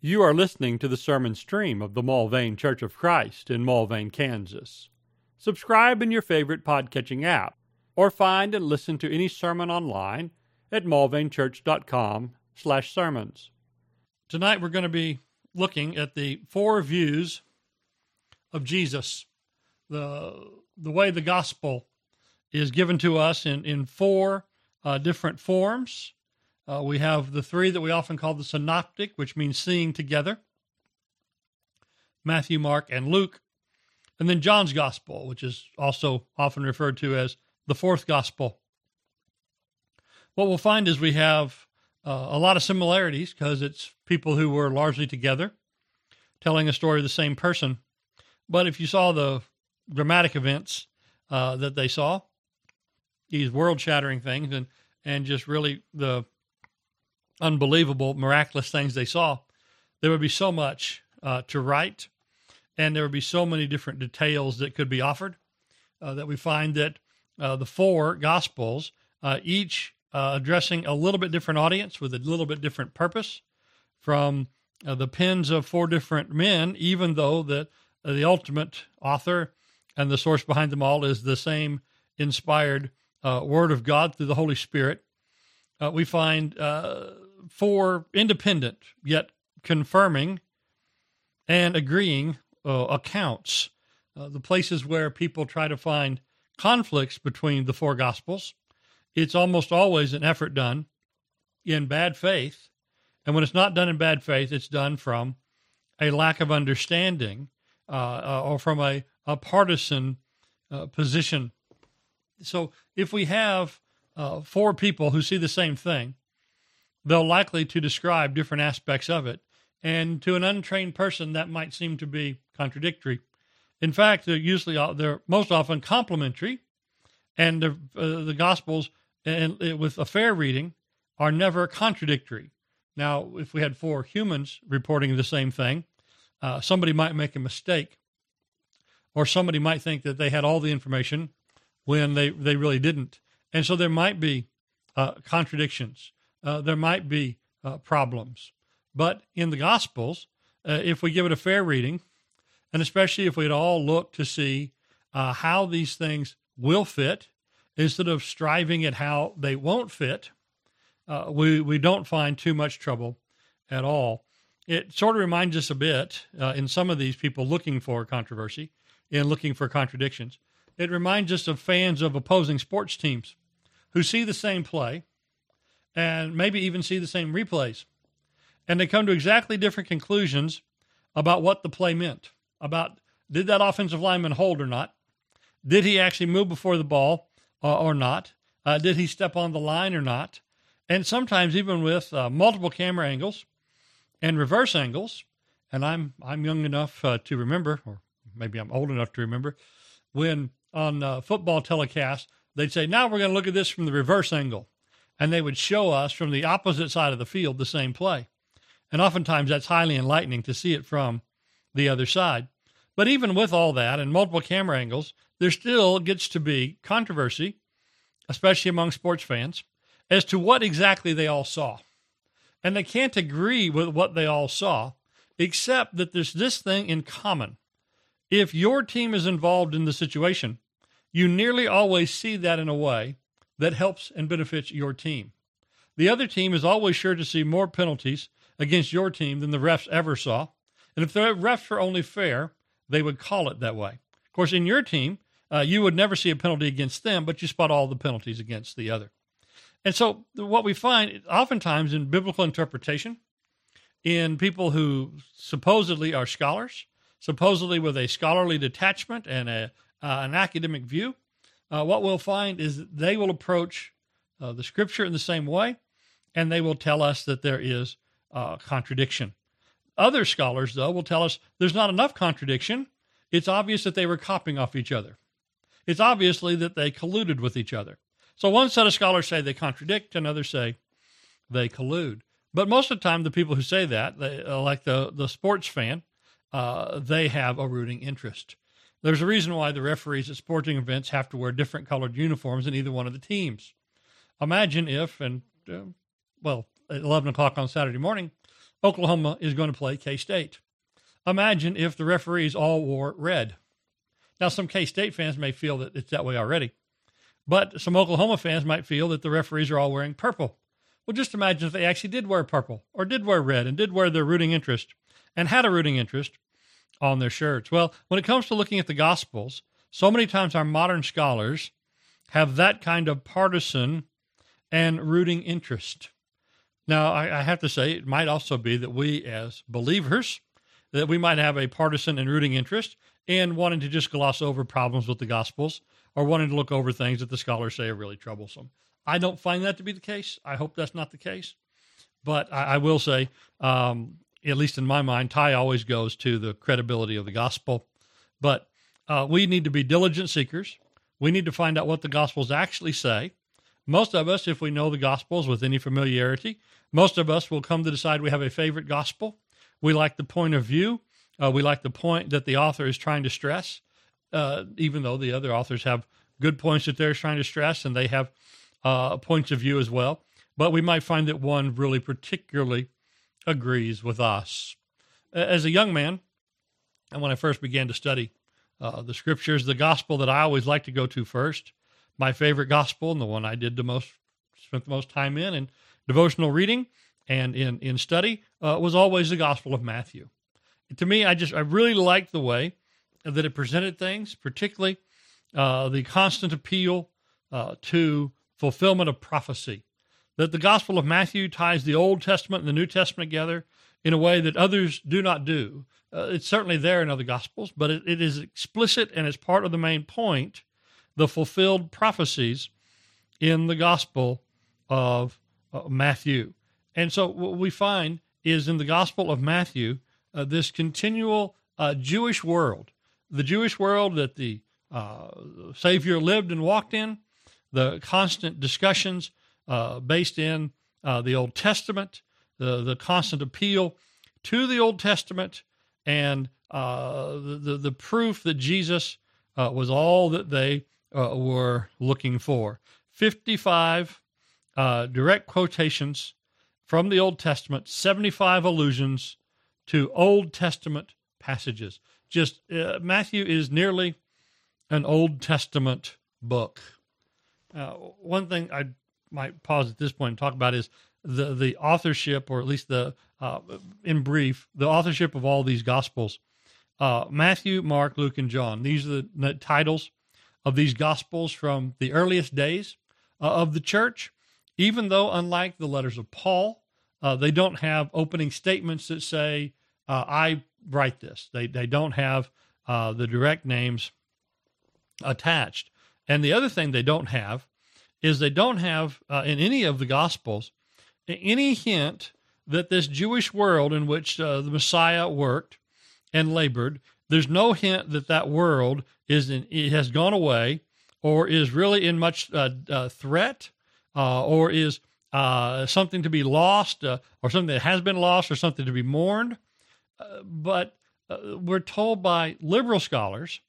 You are listening to the sermon stream of the Mulvane Church of Christ in Mulvane, Kansas. Subscribe in your favorite podcatching app, or find and listen to any sermon online at mulvanechurch.com slash sermons. Tonight we're going to be looking at the four views of Jesus, the, the way the gospel is given to us in, in four uh, different forms. Uh, we have the three that we often call the synoptic, which means seeing together Matthew, Mark, and Luke. And then John's gospel, which is also often referred to as the fourth gospel. What we'll find is we have uh, a lot of similarities because it's people who were largely together telling a story of the same person. But if you saw the dramatic events uh, that they saw, these world shattering things, and, and just really the unbelievable, miraculous things they saw, there would be so much uh, to write, and there would be so many different details that could be offered uh, that we find that uh, the four Gospels, uh, each uh, addressing a little bit different audience with a little bit different purpose from uh, the pens of four different men, even though the, the ultimate author and the source behind them all is the same inspired Word of God through the Holy Spirit. we find four independent yet confirming and agreeing uh, accounts. Uh, the places where people try to find conflicts between the four gospels, it's almost always an effort done in bad faith. And when it's not done in bad faith, it's done from a lack of understanding uh, uh or from a, a partisan uh, position. So if we have uh, four people who see the same thing, they'll likely to describe different aspects of it. And to an untrained person, that might seem to be contradictory. In fact, they're usually they're most often complementary, and the, uh, the Gospels, and, and with a fair reading, are never contradictory. Now, if we had four humans reporting the same thing, uh, somebody might make a mistake, or somebody might think that they had all the information when they, they really didn't. And so there might be uh, contradictions uh, there might be uh, problems. But in the Gospels, uh, if we give it a fair reading, and especially if we'd all look to see uh, how these things will fit instead of striving at how they won't fit, uh, we, we don't find too much trouble at all. It sort of reminds us a bit uh, in some of these people looking for controversy and looking for contradictions. It reminds us of fans of opposing sports teams who see the same play and maybe even see the same replays. And they come to exactly different conclusions about what the play meant, about did that offensive lineman hold or not? Did he actually move before the ball uh, or not? Uh, did he step on the line or not? And sometimes even with uh, multiple camera angles and reverse angles, and I'm I'm young enough uh, to remember, or maybe I'm old enough to remember, when on uh, football telecast they'd say, "Now we're going to look at this from the reverse angle," and they would show us from the opposite side of the field the same play. And oftentimes that's highly enlightening to see it from the other side. But even with all that and multiple camera angles, there still gets to be controversy, especially among sports fans, as to what exactly they all saw. And they can't agree with what they all saw, except that there's this thing in common. If your team is involved in the situation, you nearly always see that in a way that helps and benefits your team. The other team is always sure to see more penalties against your team than the refs ever saw. And if the refs were only fair, they would call it that way. Of course, in your team, uh, you would never see a penalty against them, but you spot all the penalties against the other. And so, what we find oftentimes in biblical interpretation, in people who supposedly are scholars, supposedly with a scholarly detachment and a, uh, an academic view, uh, what we'll find is that they will approach uh, the scripture in the same way, and they will tell us that there is uh, contradiction. Other scholars, though, will tell us there's not enough contradiction. It's obvious that they were copying off each other. It's obviously that they colluded with each other. So one set of scholars say they contradict, and others say they collude. But most of the time, the people who say that, they, uh, like the, the sports fan, uh, they have a rooting interest. There's a reason why the referees at sporting events have to wear different colored uniforms in either one of the teams. Imagine if, and uh, well, at 11 o'clock on Saturday morning, Oklahoma is going to play K State. Imagine if the referees all wore red. Now, some K State fans may feel that it's that way already, but some Oklahoma fans might feel that the referees are all wearing purple. Well, just imagine if they actually did wear purple or did wear red and did wear their rooting interest and had a rooting interest on their shirts. Well, when it comes to looking at the Gospels, so many times our modern scholars have that kind of partisan and rooting interest. Now, I, I have to say, it might also be that we as believers, that we might have a partisan and rooting interest in wanting to just gloss over problems with the Gospels or wanting to look over things that the scholars say are really troublesome. I don't find that to be the case. I hope that's not the case. But I, I will say, um, at least in my mind, tie always goes to the credibility of the gospel. But uh, we need to be diligent seekers. We need to find out what the Gospels actually say. Most of us, if we know the Gospels with any familiarity, most of us will come to decide we have a favorite Gospel. We like the point of view. Uh, we like the point that the author is trying to stress, uh, even though the other authors have good points that they're trying to stress and they have uh, points of view as well. But we might find that one really particularly agrees with us. As a young man, and when I first began to study uh, the scriptures, the gospel that I always like to go to first, my favorite gospel and the one I did the most, spent the most time in, and devotional reading and in in study uh, was always the Gospel of Matthew. To me, I just I really liked the way that it presented things, particularly uh, the constant appeal uh, to fulfillment of prophecy. That the Gospel of Matthew ties the Old Testament and the New Testament together in a way that others do not do. Uh, it's certainly there in other Gospels, but it, it is explicit and it's part of the main point the fulfilled prophecies in the Gospel of uh, Matthew. And so what we find is in the Gospel of Matthew, uh, this continual uh, Jewish world, the Jewish world that the uh, Savior lived and walked in, the constant discussions uh, based in uh, the Old Testament, the, the constant appeal to the Old Testament, and the, the, the, proof that Jesus was all that they were looking for. 55 uh, direct quotations from the Old Testament, 75 allusions to Old Testament passages. Just uh, Matthew is nearly an Old Testament book. Uh, one thing I might pause at this point and talk about is the the authorship, or at least the uh, in brief, the authorship of all these Gospels. Uh, Matthew, Mark, Luke, and John. These are the, the titles of these Gospels from the earliest days uh, of the church even though, unlike the letters of Paul, uh, they don't have opening statements that say, uh, I write this. They, they don't have uh, the direct names attached. And the other thing they don't have is they don't have, uh, in any of the Gospels, any hint that this Jewish world in which uh, the Messiah worked and labored, there's no hint that that world is in, it has gone away or is really in much uh, threat uh, or is uh, something to be lost, uh, or something that has been lost, or something to be mourned. Uh, but uh, we're told by liberal scholars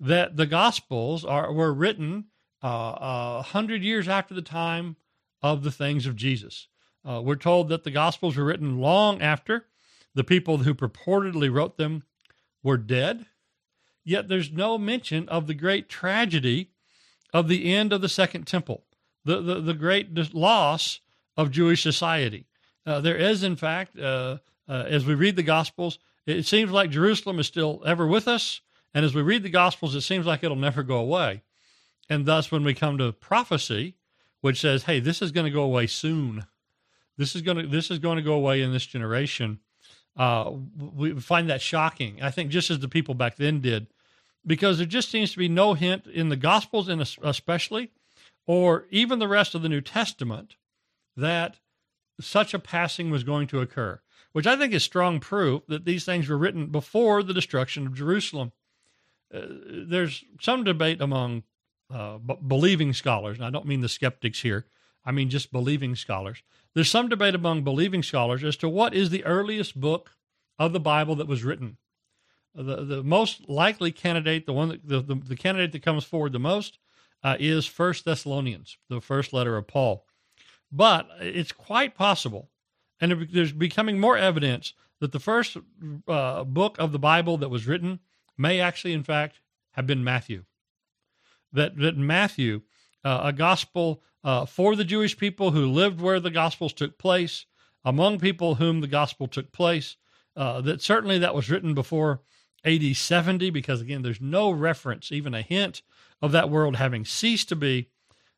that the Gospels are were written uh, a hundred years after the time of the things of Jesus. we're told that the Gospels were written long after the people who purportedly wrote them were dead. Yet there's no mention of the great tragedy of the end of the Second Temple the, the, the great loss of Jewish society. Uh, there is, in fact, uh, uh, as we read the Gospels, it seems like Jerusalem is still ever with us. And as we read the Gospels, it seems like it'll never go away. And thus, when we come to prophecy, which says, "Hey, this is going to go away soon. This is going to this is going to go away in this generation," uh, we find that shocking. I think just as the people back then did, because there just seems to be no hint in the Gospels, and especially or even the rest of the New Testament that such a passing was going to occur, which I think is strong proof that these things were written before the destruction of Jerusalem. Uh, there's some debate among uh, b- believing scholars, and I don't mean the skeptics here, I mean just believing scholars. There's some debate among believing scholars as to what is the earliest book of the Bible that was written. The, the most likely candidate, the one that, the, the, the candidate that comes forward the most, uh, is First Thessalonians, the first letter of Paul. But it's quite possible And there's becoming more evidence that the first uh, book of the Bible that was written may actually, in fact, have been Matthew. That, that Matthew, uh, a gospel uh, for the Jewish people who lived where the gospels took place, among people whom the gospel took place, uh, that certainly that was written before AD 70, because again, there's no reference, even a hint of that world having ceased to be,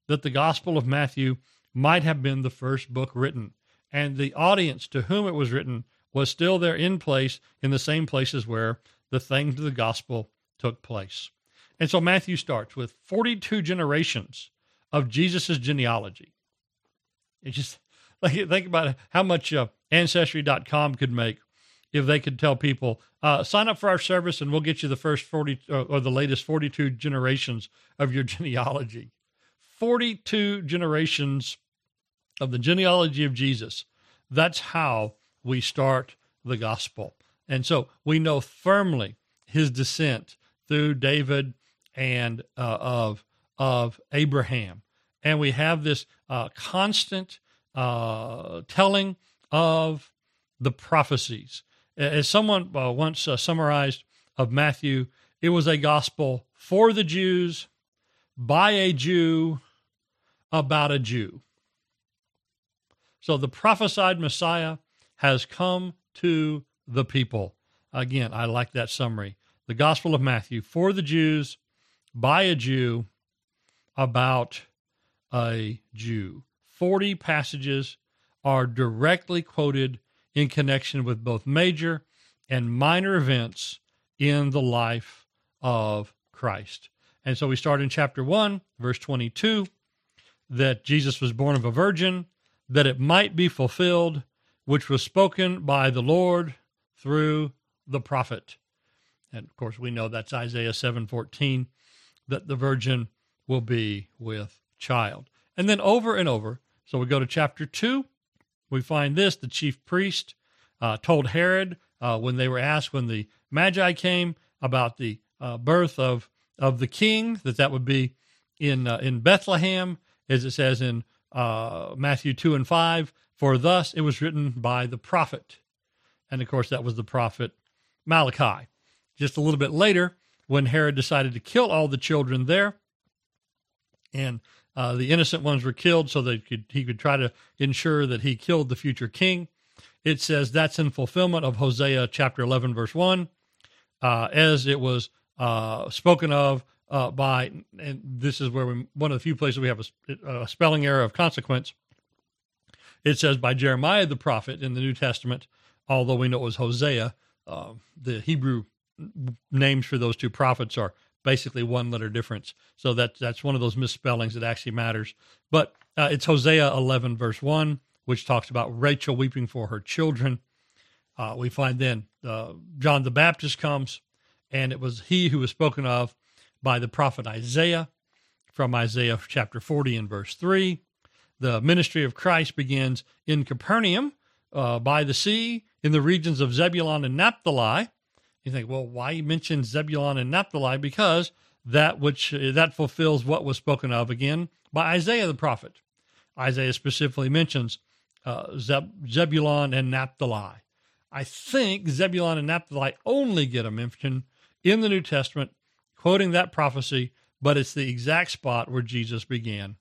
that the Gospel of Matthew might have been the first book written. And the audience to whom it was written was still there in place in the same places where the things of the gospel took place. And so Matthew starts with 42 generations of Jesus' genealogy. It just like think about how much uh, Ancestry.com could make if they could tell people, uh, sign up for our service and we'll get you the first 40 uh, or the latest 42 generations of your genealogy. 42 generations of the genealogy of Jesus. That's how we start the gospel. And so we know firmly his descent through David and uh, of of Abraham, and we have this uh, constant uh, telling of the prophecies. As someone uh, once uh, summarized of Matthew, it was a gospel for the Jews by a Jew about a Jew. So the prophesied Messiah has come to the people. Again, I like that summary. The Gospel of Matthew for the Jews by a Jew about a Jew. 40 passages are directly quoted in connection with both major and minor events in the life of Christ. And so we start in chapter 1, verse 22, that Jesus was born of a virgin, that it might be fulfilled, which was spoken by the Lord through the prophet. And of course, we know that's Isaiah 7:14 that the virgin will be with child. And then over and over, so we go to chapter 2, we find this the chief priest uh, told Herod uh, when they were asked when the Magi came about the uh, birth of of the king that that would be in uh, in Bethlehem, as it says in uh, Matthew two and five. For thus it was written by the prophet, and of course that was the prophet Malachi. Just a little bit later, when Herod decided to kill all the children there, and uh, the innocent ones were killed so that could, he could try to ensure that he killed the future king. It says that's in fulfillment of Hosea chapter 11, verse 1, uh, as it was uh, spoken of uh, by, and this is where we, one of the few places we have a, a, spelling error of consequence. It says by Jeremiah the prophet in the New Testament, although we know it was Hosea. Uh, the Hebrew names for those two prophets are basically one letter difference. So that that's one of those misspellings that actually matters. But uh, it's Hosea 11 verse 1, which talks about Rachel weeping for her children. Uh, we find then uh, John the Baptist comes, and it was he who was spoken of by the prophet Isaiah from Isaiah chapter 40 and verse 3. The ministry of Christ begins in Capernaum uh, by the sea in the regions of Zebulun and Naphtali you think, well, why mention Zebulon and Naphtali? Because that which that fulfills what was spoken of again by Isaiah the prophet. Isaiah specifically mentions uh, Zeb- Zebulun and Naphtali. I think Zebulon and Naphtali only get a mention in the New Testament, quoting that prophecy, but it's the exact spot where Jesus began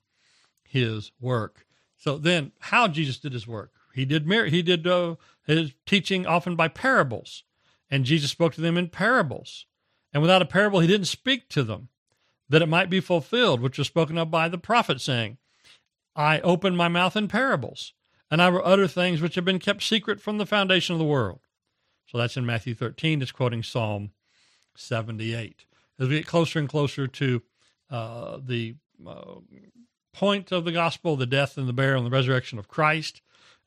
his work. So then, how Jesus did his work? He did he did uh, his teaching often by parables. And Jesus spoke to them in parables. And without a parable, he didn't speak to them, that it might be fulfilled, which was spoken of by the prophet, saying, I open my mouth in parables, and I will utter things which have been kept secret from the foundation of the world. So that's in Matthew 13. It's quoting Psalm 78. As we get closer and closer to uh, the uh, point of the gospel, the death and the burial and the resurrection of Christ,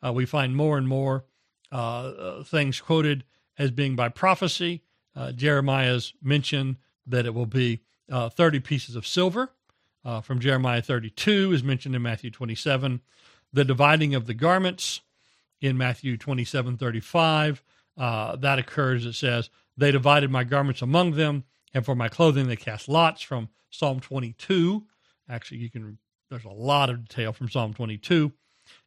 uh, we find more and more uh, uh, things quoted as being by prophecy. Uh, Jeremiah's mention that it will be uh, 30 pieces of silver uh, from Jeremiah 32 is mentioned in Matthew 27. The dividing of the garments in Matthew 27 35, uh, that occurs. It says, They divided my garments among them, and for my clothing they cast lots from Psalm 22. Actually, you can, there's a lot of detail from Psalm 22.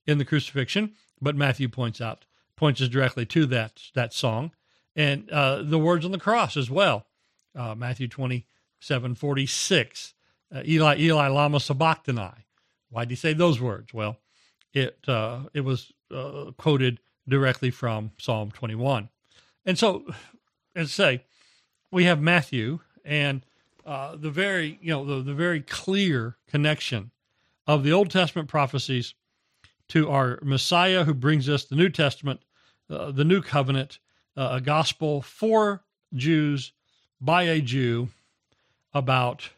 in the crucifixion, but Matthew points out points us directly to that that song and uh, the words on the cross as well. Uh, Matthew twenty seven forty six. Uh, Eli Eli lama sabachthani. Why did he say those words? Well, it uh, it was uh, quoted directly from Psalm twenty one, and so I say, we have Matthew and uh, the very you know the, the very clear connection of the Old Testament prophecies to our Messiah who brings us the New Testament, uh, the New Covenant, uh, a gospel for Jews by a Jew about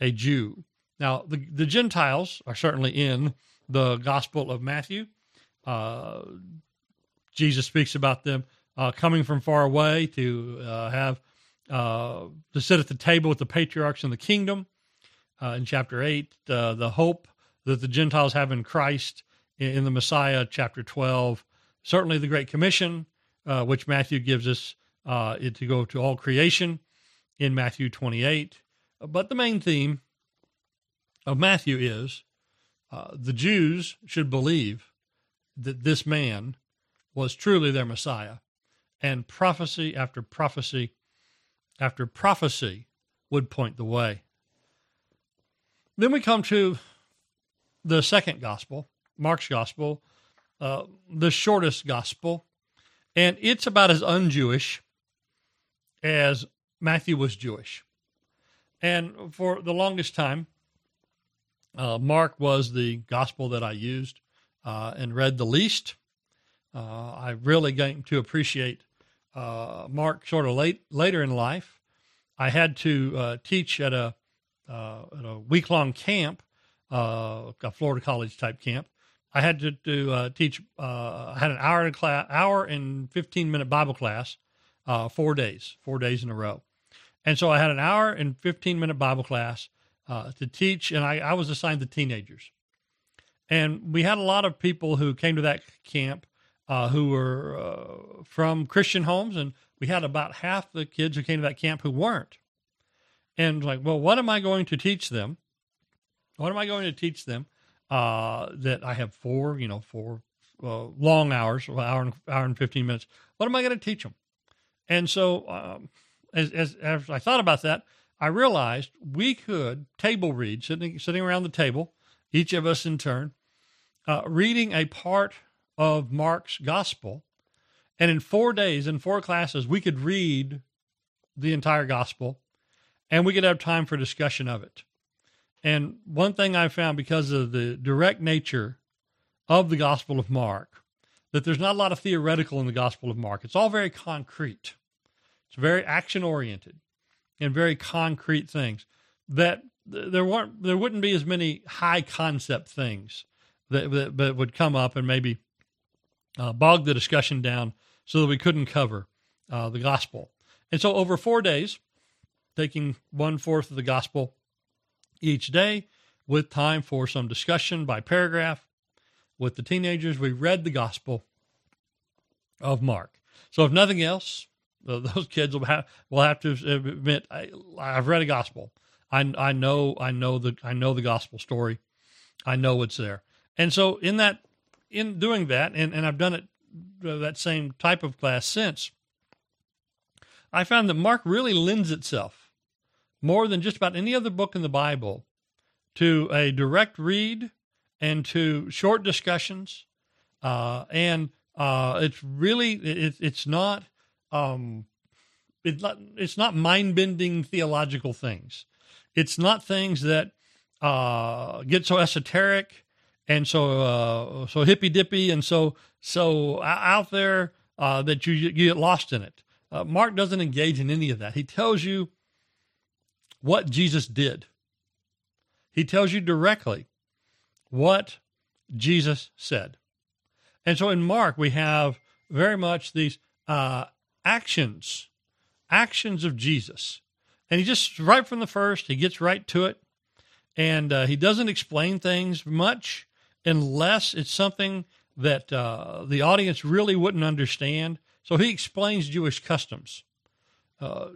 a Jew. Now, the, the Gentiles are certainly in the Gospel of Matthew. Uh, Jesus speaks about them uh, coming from far away to uh, have to sit at the table with the patriarchs in the kingdom. in chapter eight, the hope that the Gentiles have in Christ in the Messiah, chapter 12. Certainly the Great Commission, uh, which Matthew gives us uh, to go to all creation in Matthew 28. But the main theme of Matthew is uh, the Jews should believe that this man was truly their Messiah, and prophecy after prophecy after prophecy would point the way. Then we come to the second gospel, Mark's gospel, uh, the shortest gospel, and it's about as unjewish as Matthew was Jewish. And for the longest time, uh, Mark was the gospel that I used uh, and read the least. Uh, I really came to appreciate uh, Mark sort of late later in life. I had to teach at a at a week long camp a Florida college type camp. I had to, to uh, teach. Uh, I had an hour in class, hour and fifteen minute Bible class, uh, four days, four days in a row, and so I had an hour and fifteen minute Bible class uh, to teach, and I, I was assigned to teenagers, and we had a lot of people who came to that camp uh, who were uh, from Christian homes, and we had about half the kids who came to that camp who weren't, and like, well, what am I going to teach them? What am I going to teach them? Uh, that I have four, you know, four uh, long hours, hour and hour and fifteen minutes. What am I going to teach them? And so, um, as, as, as I thought about that, I realized we could table read, sitting sitting around the table, each of us in turn, uh, reading a part of Mark's gospel, and in four days, in four classes, we could read the entire gospel, and we could have time for discussion of it. And one thing I found because of the direct nature of the Gospel of Mark, that there's not a lot of theoretical in the Gospel of Mark. It's all very concrete. It's very action oriented and very concrete things. That there weren't there wouldn't be as many high concept things that, that, that would come up and maybe uh, bog the discussion down so that we couldn't cover uh, the gospel. And so over four days, taking one fourth of the gospel each day with time for some discussion by paragraph with the teenagers. We read the Gospel of Mark. So, if nothing else, those kids will have will have to admit I, have read a gospel. I, I know I know the I know the gospel story. I know it's there. And so in that in doing that, and, and I've done it uh, that same type of class since. I found that Mark really lends itself more than just about any other book in the Bible to a direct read and to short discussions. Uh, and uh, it's really it, it's not um, it's not it's not mind bending theological things. It's not things that uh, get so esoteric and so uh, so hippy dippy and so so out there uh, that you, you get lost in it. Uh, Mark doesn't engage in any of that. He tells you what Jesus did. He tells you directly what Jesus said. And so in Mark, we have very much these uh, actions, actions of Jesus. And he just, right from the first, he gets right to it. And uh, he doesn't explain things much unless it's something that uh, the audience really wouldn't understand. So he explains Jewish customs. Uh,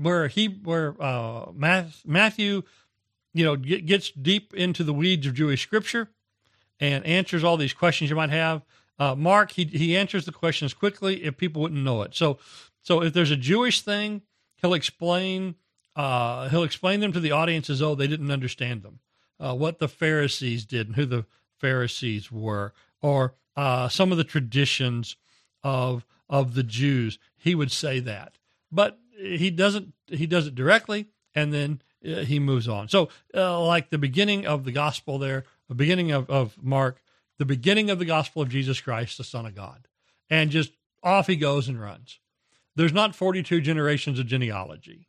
where he where uh, Matthew, you know, gets deep into the weeds of Jewish scripture, and answers all these questions you might have. Uh, Mark, he, he answers the questions quickly if people wouldn't know it. So, so if there's a Jewish thing, he'll explain uh, he'll explain them to the audience as though they didn't understand them. Uh, what the Pharisees did and who the Pharisees were, or uh, some of the traditions of of the Jews. He would say that, but he doesn't. He does it directly, and then uh, he moves on. So, uh, like the beginning of the gospel, there, the beginning of, of Mark, the beginning of the gospel of Jesus Christ, the Son of God, and just off he goes and runs. There's not 42 generations of genealogy.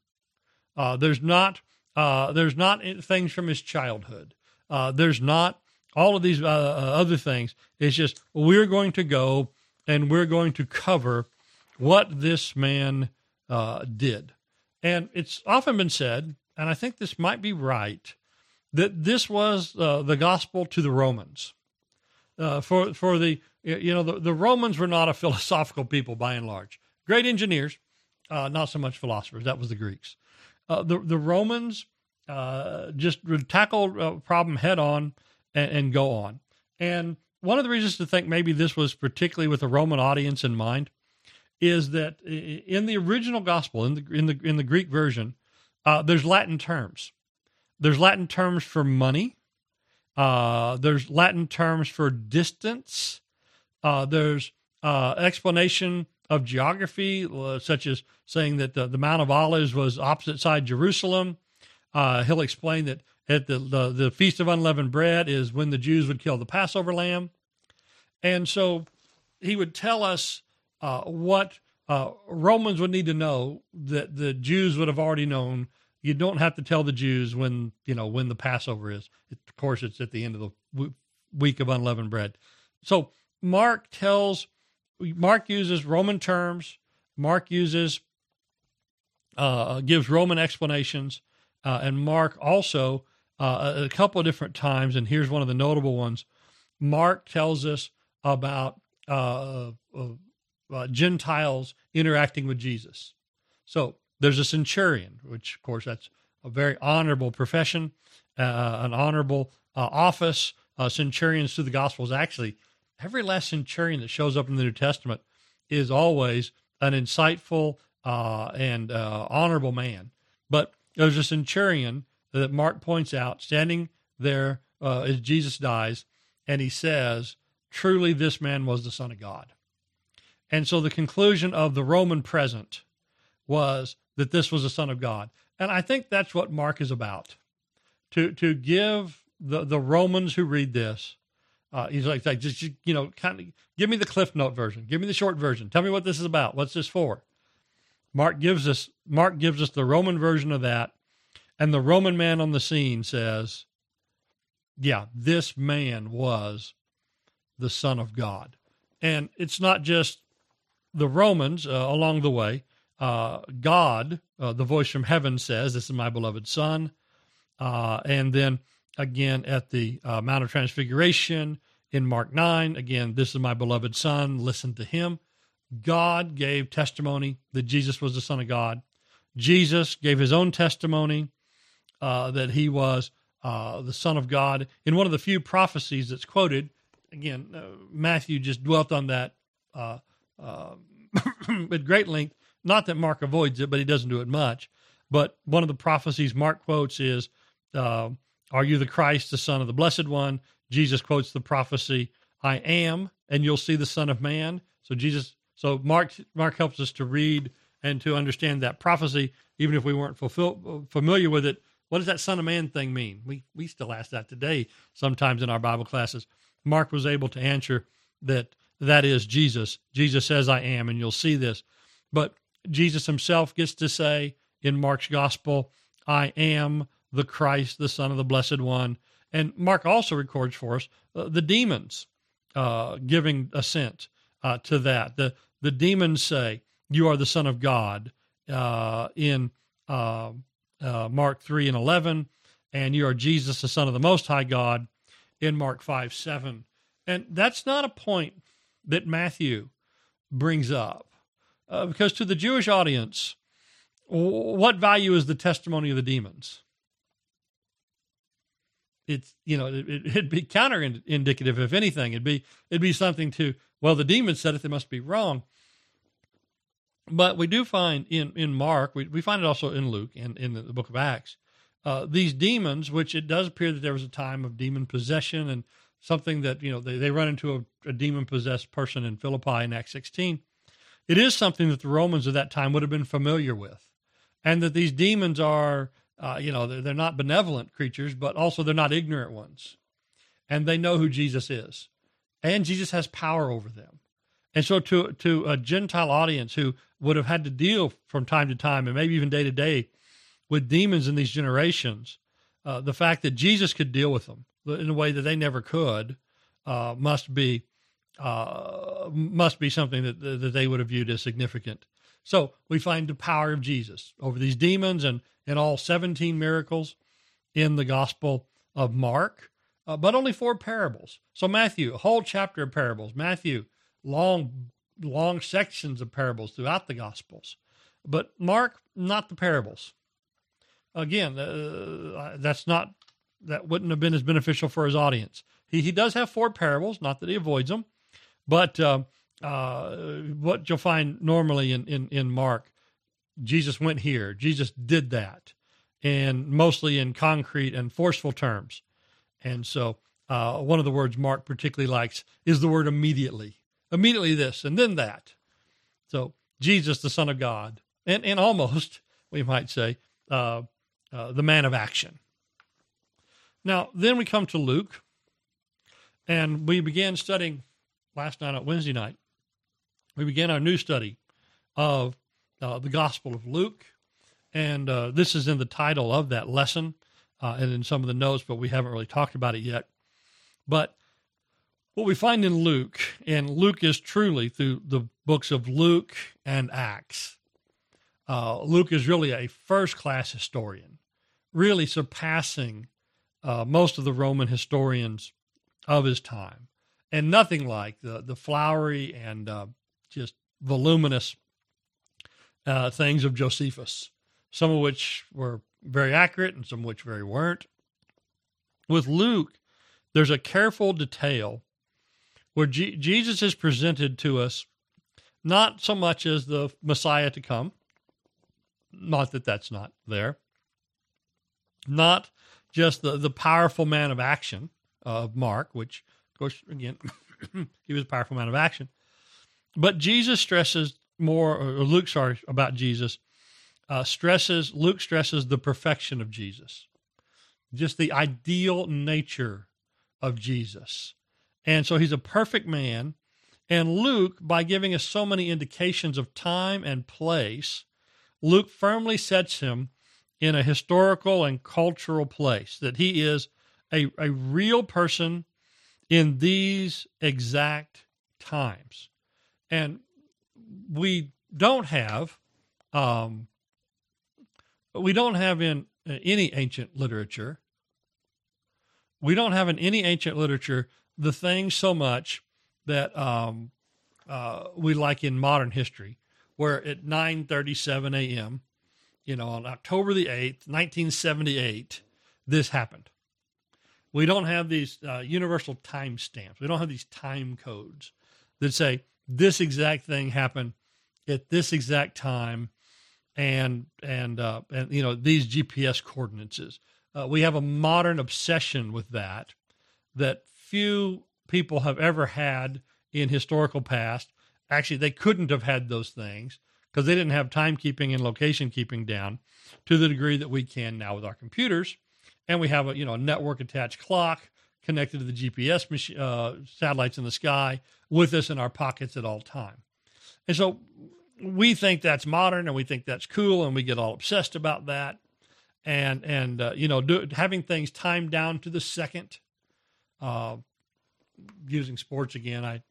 Uh, there's not uh, there's not things from his childhood. Uh, there's not all of these uh, other things. It's just we're going to go and we're going to cover what this man uh, did. And it's often been said, and I think this might be right, that this was the gospel to the Romans. for for the you know the, the Romans were not a philosophical people by and large. Great engineers, not so much philosophers. That was the Greeks. Uh, the the Romans uh, just would tackle a problem head on and, and, go on. And one of the reasons to think maybe this was particularly with a Roman audience in mind is that in the original gospel, in the in the in the Greek version, uh, there's Latin terms. There's Latin terms for money. Uh, there's Latin terms for distance. Uh, there's uh, explanation of geography, uh, such as saying that the, the Mount of Olives was opposite side Jerusalem. Uh, he'll explain that at the, the, the Feast of Unleavened Bread is when the Jews would kill the Passover lamb. And so he would tell us uh, what uh, Romans would need to know that the Jews would have already known. You don't have to tell the Jews when you know when the Passover is. It, of course, it's at the end of the w- week of unleavened bread. So Mark tells Mark uses Roman terms. Mark uses uh, gives Roman explanations, uh, and Mark also uh, a couple of different times. And here's one of the notable ones. Mark tells us about uh, uh, uh, Gentiles interacting with Jesus. So there's a centurion, which of course that's a very honorable profession, an honorable office. centurions through the Gospels actually every last centurion that shows up in the New Testament is always an insightful uh, and uh, honorable man. But there's a centurion that Mark points out standing there uh, as Jesus dies, and he says, Truly, this man was the Son of God. And so the conclusion of the Roman present was that this was the Son of God. And I think that's what Mark is about to, to give the, the Romans who read this uh, he's like, like, just you know, kind of give me the cliff note version, give me the short version. Tell me what this is about. What's this for? Mark gives us Mark gives us the Roman version of that, and the Roman man on the scene says, "Yeah, this man was the Son of God," and it's not just the Romans uh, along the way. Uh, God, uh, the voice from heaven says, "This is my beloved Son," uh, and then again at the uh, Mount of Transfiguration in Mark 9. Again, this is my beloved Son, listen to him. God gave testimony that Jesus was the Son of God. Jesus gave his own testimony uh, that he was the Son of God. In one of the few prophecies that's quoted, again, Matthew just dwelt on that uh, uh, at great length. Not that Mark avoids it, but he doesn't do it much. But one of the prophecies Mark quotes is uh, are you the Christ, the Son of the Blessed One? Jesus quotes the prophecy, I am, and you'll see the Son of Man. So Jesus, so Mark, Mark helps us to read and to understand that prophecy, even if we weren't fulfill, familiar with it. What does that Son of Man thing mean? We we still ask that today sometimes in our Bible classes. Mark was able to answer that that is Jesus. Jesus says, I am, and you'll see this. But Jesus himself gets to say in Mark's gospel, I am the Christ, the Son of the Blessed One. And Mark also records for us uh, the demons uh, giving assent uh, to that. The, the demons say, You are the Son of God uh, in uh, uh, Mark 3 and 11, and you are Jesus, the Son of the Most High God in Mark 5 7. And that's not a point that Matthew brings up. because to the Jewish audience, what value is the testimony of the demons? it's you know it, it'd be counter indicative if anything it'd be it'd be something to well the demon said it they must be wrong but we do find in in mark we, we find it also in luke and in the, the book of acts uh, these demons which it does appear that there was a time of demon possession and something that you know they, they run into a, a demon possessed person in philippi in acts 16 it is something that the romans of that time would have been familiar with and that these demons are uh, you know, they're, they're not benevolent creatures, but also they're not ignorant ones. And they know who Jesus is. And Jesus has power over them. And so to to a Gentile audience who would have had to deal from time to time and maybe even day to day with demons in these generations, uh, the fact that Jesus could deal with them in a way that they never could uh, must be uh, must be something that that they would have viewed as significant. So we find the power of Jesus over these demons and in all 17 miracles in the Gospel of Mark, uh, but only four parables. So Matthew, a whole chapter of parables. Matthew, long, long sections of parables throughout the Gospels. But Mark, not the parables. Again, uh, that's not that wouldn't have been as beneficial for his audience. He he does have four parables, not that he avoids them, but uh, uh, what you'll find normally in, in in Mark Jesus went here, Jesus did that, and mostly in concrete and forceful terms. And so, uh, one of the words Mark particularly likes is the word immediately. Immediately this and then that. So, Jesus, the Son of God, and, and almost, we might say, uh, uh, the man of action. Now, then we come to Luke, and we began studying last night on Wednesday night. We began our new study of uh, the Gospel of Luke. And uh, this is in the title of that lesson uh, and in some of the notes, but we haven't really talked about it yet. But what we find in Luke, and Luke is truly through the books of Luke and Acts, uh, Luke is really a first class historian, really surpassing uh, most of the Roman historians of his time, and nothing like the, the flowery and uh, just voluminous uh, things of Josephus, some of which were very accurate and some which very weren't. With Luke, there's a careful detail where G- Jesus is presented to us not so much as the Messiah to come, not that that's not there, not just the, the powerful man of action of Mark, which, of course, again, he was a powerful man of action, but Jesus stresses more, or Luke, sorry, about Jesus, uh, stresses, Luke stresses the perfection of Jesus, just the ideal nature of Jesus. And so he's a perfect man. And Luke, by giving us so many indications of time and place, Luke firmly sets him in a historical and cultural place, that he is a, a real person in these exact times. And we don't have um, we don't have in uh, any ancient literature we don't have in any ancient literature the things so much that um, uh, we like in modern history where at 9:37 a.m. you know on October the 8th 1978 this happened we don't have these uh, universal time stamps we don't have these time codes that say this exact thing happened at this exact time and and uh, and you know these GPS coordinates. Uh, we have a modern obsession with that that few people have ever had in historical past. Actually, they couldn't have had those things because they didn't have timekeeping and location keeping down to the degree that we can now with our computers. And we have a you know a network attached clock connected to the GPS mach- uh, satellites in the sky with us in our pockets at all time. And so we think that's modern and we think that's cool and we get all obsessed about that. And, and, uh, you know, do, having things timed down to the second, uh, using sports again. I,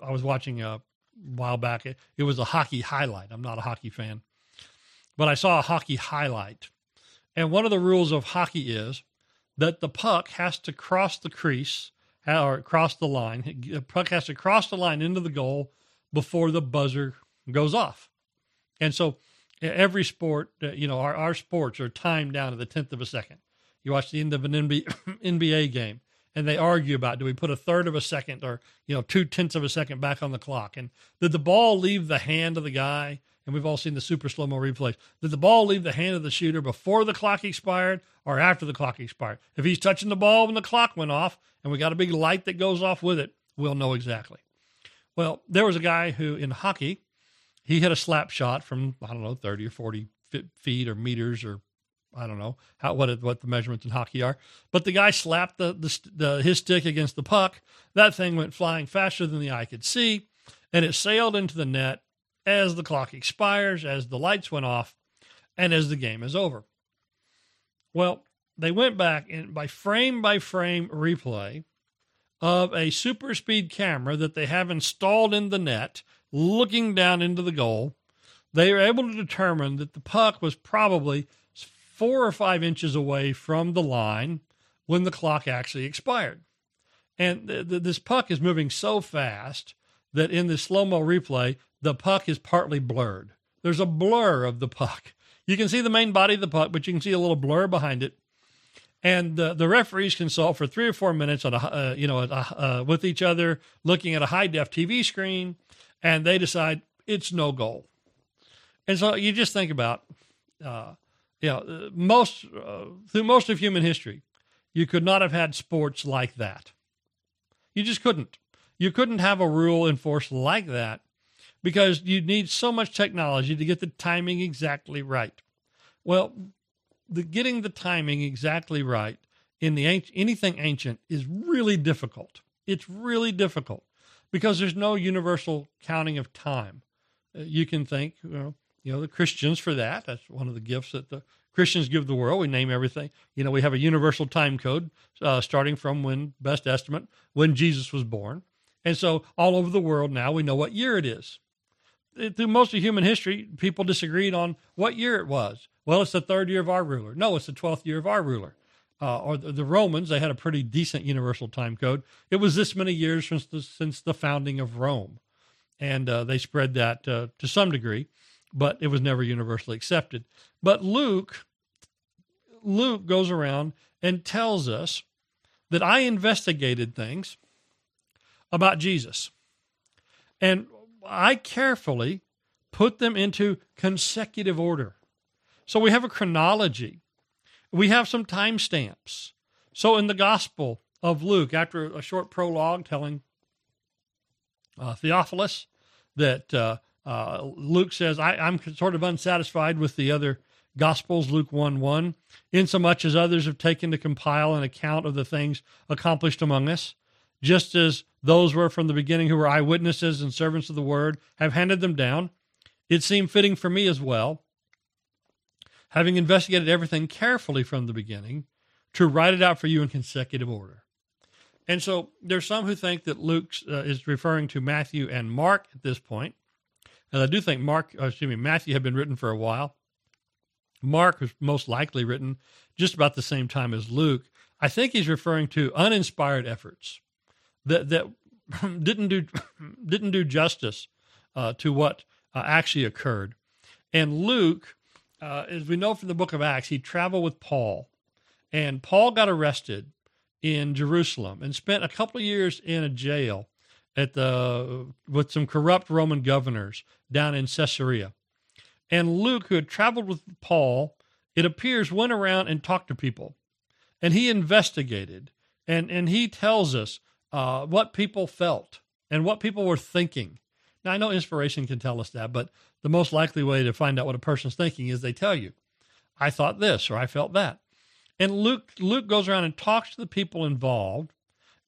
I was watching a while back. It, it was a hockey highlight. I'm not a hockey fan, but I saw a hockey highlight. And one of the rules of hockey is that the puck has to cross the crease or cross the line. The puck has to cross the line into the goal before the buzzer goes off. And so every sport, uh, you know, our, our sports are timed down to the tenth of a second. You watch the end of an NBA game and they argue about do we put a third of a second or you know two tenths of a second back on the clock? And did the ball leave the hand of the guy? And we've all seen the super slow mo replays. Did the ball leave the hand of the shooter before the clock expired or after the clock expired? If he's touching the ball when the clock went off and we got a big light that goes off with it we'll know exactly. Well there was a guy who in hockey he hit a slap shot from i don't know 30 or 40 feet or meters or I don't know how what what the measurements in hockey are, but the guy slapped the, the, the his stick against the puck. That thing went flying faster than the eye could see, and it sailed into the net as the clock expires, as the lights went off, and as the game is over. Well, they went back and by frame by frame replay of a super speed camera that they have installed in the net, looking down into the goal. They were able to determine that the puck was probably four or five inches away from the line when the clock actually expired. And th- th- this puck is moving so fast that in the slow mo replay, the puck is partly blurred. There's a blur of the puck. You can see the main body of the puck, but you can see a little blur behind it. And uh, the referees consult for three or four minutes on a, uh, you know, a, uh, with each other, looking at a high def TV screen, and they decide it's no goal. And so you just think about uh, you know, most uh, through most of human history, you could not have had sports like that. You just couldn't. You couldn't have a rule enforced like that because you need so much technology to get the timing exactly right. Well, the getting the timing exactly right in the anything ancient is really difficult. It's really difficult because there's no universal counting of time. Uh, you can think, you know, you know, the Christians for that. That's one of the gifts that the Christians give the world. We name everything. You know, we have a universal time code uh, starting from when, best estimate, when Jesus was born. And so all over the world now we know what year it is. Through most of human history, people disagreed on what year it was. Well, it's the third year of our ruler. No, it's the 12th year of our ruler. Uh, or the, the, Romans, they had a pretty decent universal time code. It was this many years since the, since the founding of Rome. And uh, they spread that uh, to some degree but it was never universally accepted. But Luke, Luke goes around and tells us that I investigated things about Jesus. And I carefully put them into consecutive order. So we have a chronology. We have some timestamps. So in the Gospel of Luke, after a short prologue telling uh, Theophilus that uh, uh, Luke says, I, am sort of unsatisfied with the other Gospels, Luke 1 1, insomuch as others have taken to compile an account of the things accomplished among us, just as those were from the beginning who were eyewitnesses and servants of the word have handed them down. It seemed fitting for me as well, having investigated everything carefully from the beginning, to write it out for you in consecutive order. And so there's some who think that Luke uh, is referring to Matthew and Mark at this point. And I do think Mark, uh, excuse me, Matthew had been written for a while. Mark was most likely written just about the same time as Luke. I think he's referring to uninspired efforts that that didn't do didn't do justice uh, to what uh, actually occurred. And Luke, uh, as we know from the book of Acts, he traveled with Paul, and Paul got arrested in Jerusalem and spent a couple of years in a jail at the with some corrupt Roman governors down in Caesarea. And Luke, who had traveled with Paul, it appears went around and talked to people, and he investigated, and and he tells us uh, what people felt and what people were thinking. Now I know inspiration can tell us that, but the most likely way to find out what a person's thinking is they tell you, "I thought this" or "I felt that." And Luke Luke goes around and talks to the people involved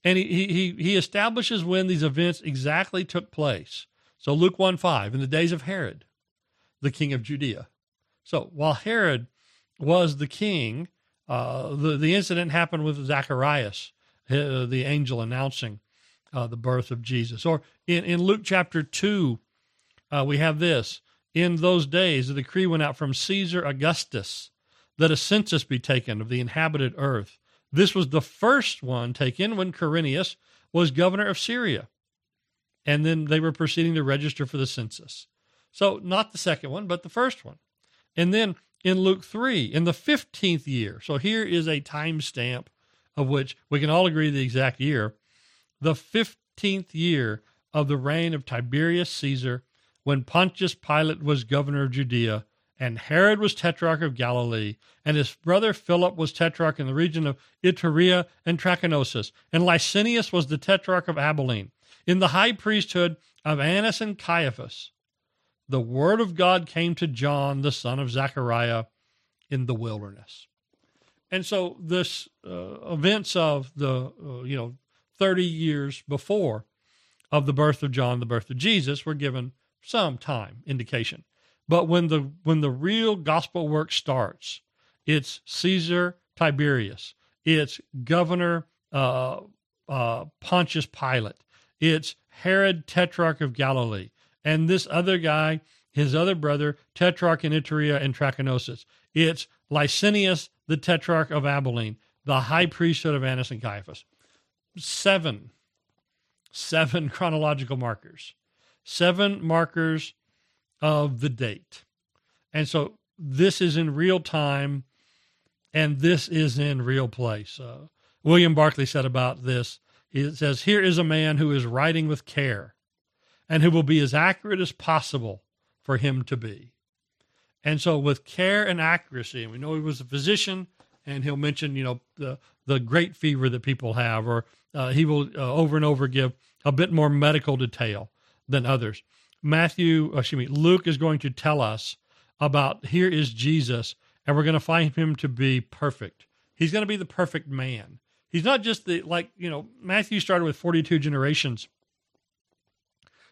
and he, he, he establishes when these events exactly took place. So Luke 1 5, in the days of Herod, the king of Judea. So while Herod was the king, uh, the, the incident happened with Zacharias, uh, the angel announcing uh, the birth of Jesus. Or in, in Luke chapter 2, uh, we have this. In those days, a decree went out from Caesar Augustus that a census be taken of the inhabited earth. This was the first one taken when Quirinius was governor of Syria. And then they were proceeding to register for the census. So, not the second one, but the first one. And then in Luke 3 in the 15th year. So here is a timestamp of which we can all agree the exact year. The 15th year of the reign of Tiberius Caesar, when Pontius Pilate was governor of Judea, and Herod was tetrarch of Galilee, and his brother Philip was tetrarch in the region of Iturea and Trachonitis, and Lysanias was the tetrarch of Abilene, in the high priesthood of Annas and Caiaphas. The word of God came to John, the son of Zechariah, in the wilderness. And so, this uh, events of the uh, you know thirty years before of the birth of John, the birth of Jesus, were given some time indication. But when the when the real gospel work starts, it's Caesar Tiberius, it's Governor uh, uh, Pontius Pilate, it's Herod Tetrarch of Galilee, and this other guy, his other brother, Tetrarch in Iturea and Trachonitis. It's Lysanias, the Tetrarch of Abilene, the high priesthood of Annas and Caiaphas. Seven, seven chronological markers, seven markers of the date. And so this is in real time and this is in real place. Uh, William Barclay said about this, he says, Here is a man who is writing with care and who will be as accurate as possible for him to be. And so, with care and accuracy, and we know he was a physician, and he'll mention, you know, the the great fever that people have, or uh, he will uh, over and over give a bit more medical detail than others. Matthew, uh, excuse me, Luke is going to tell us about here is Jesus, and we're going to find him to be perfect. He's going to be the perfect man. He's not just the, like, you know, Matthew started with 42 generations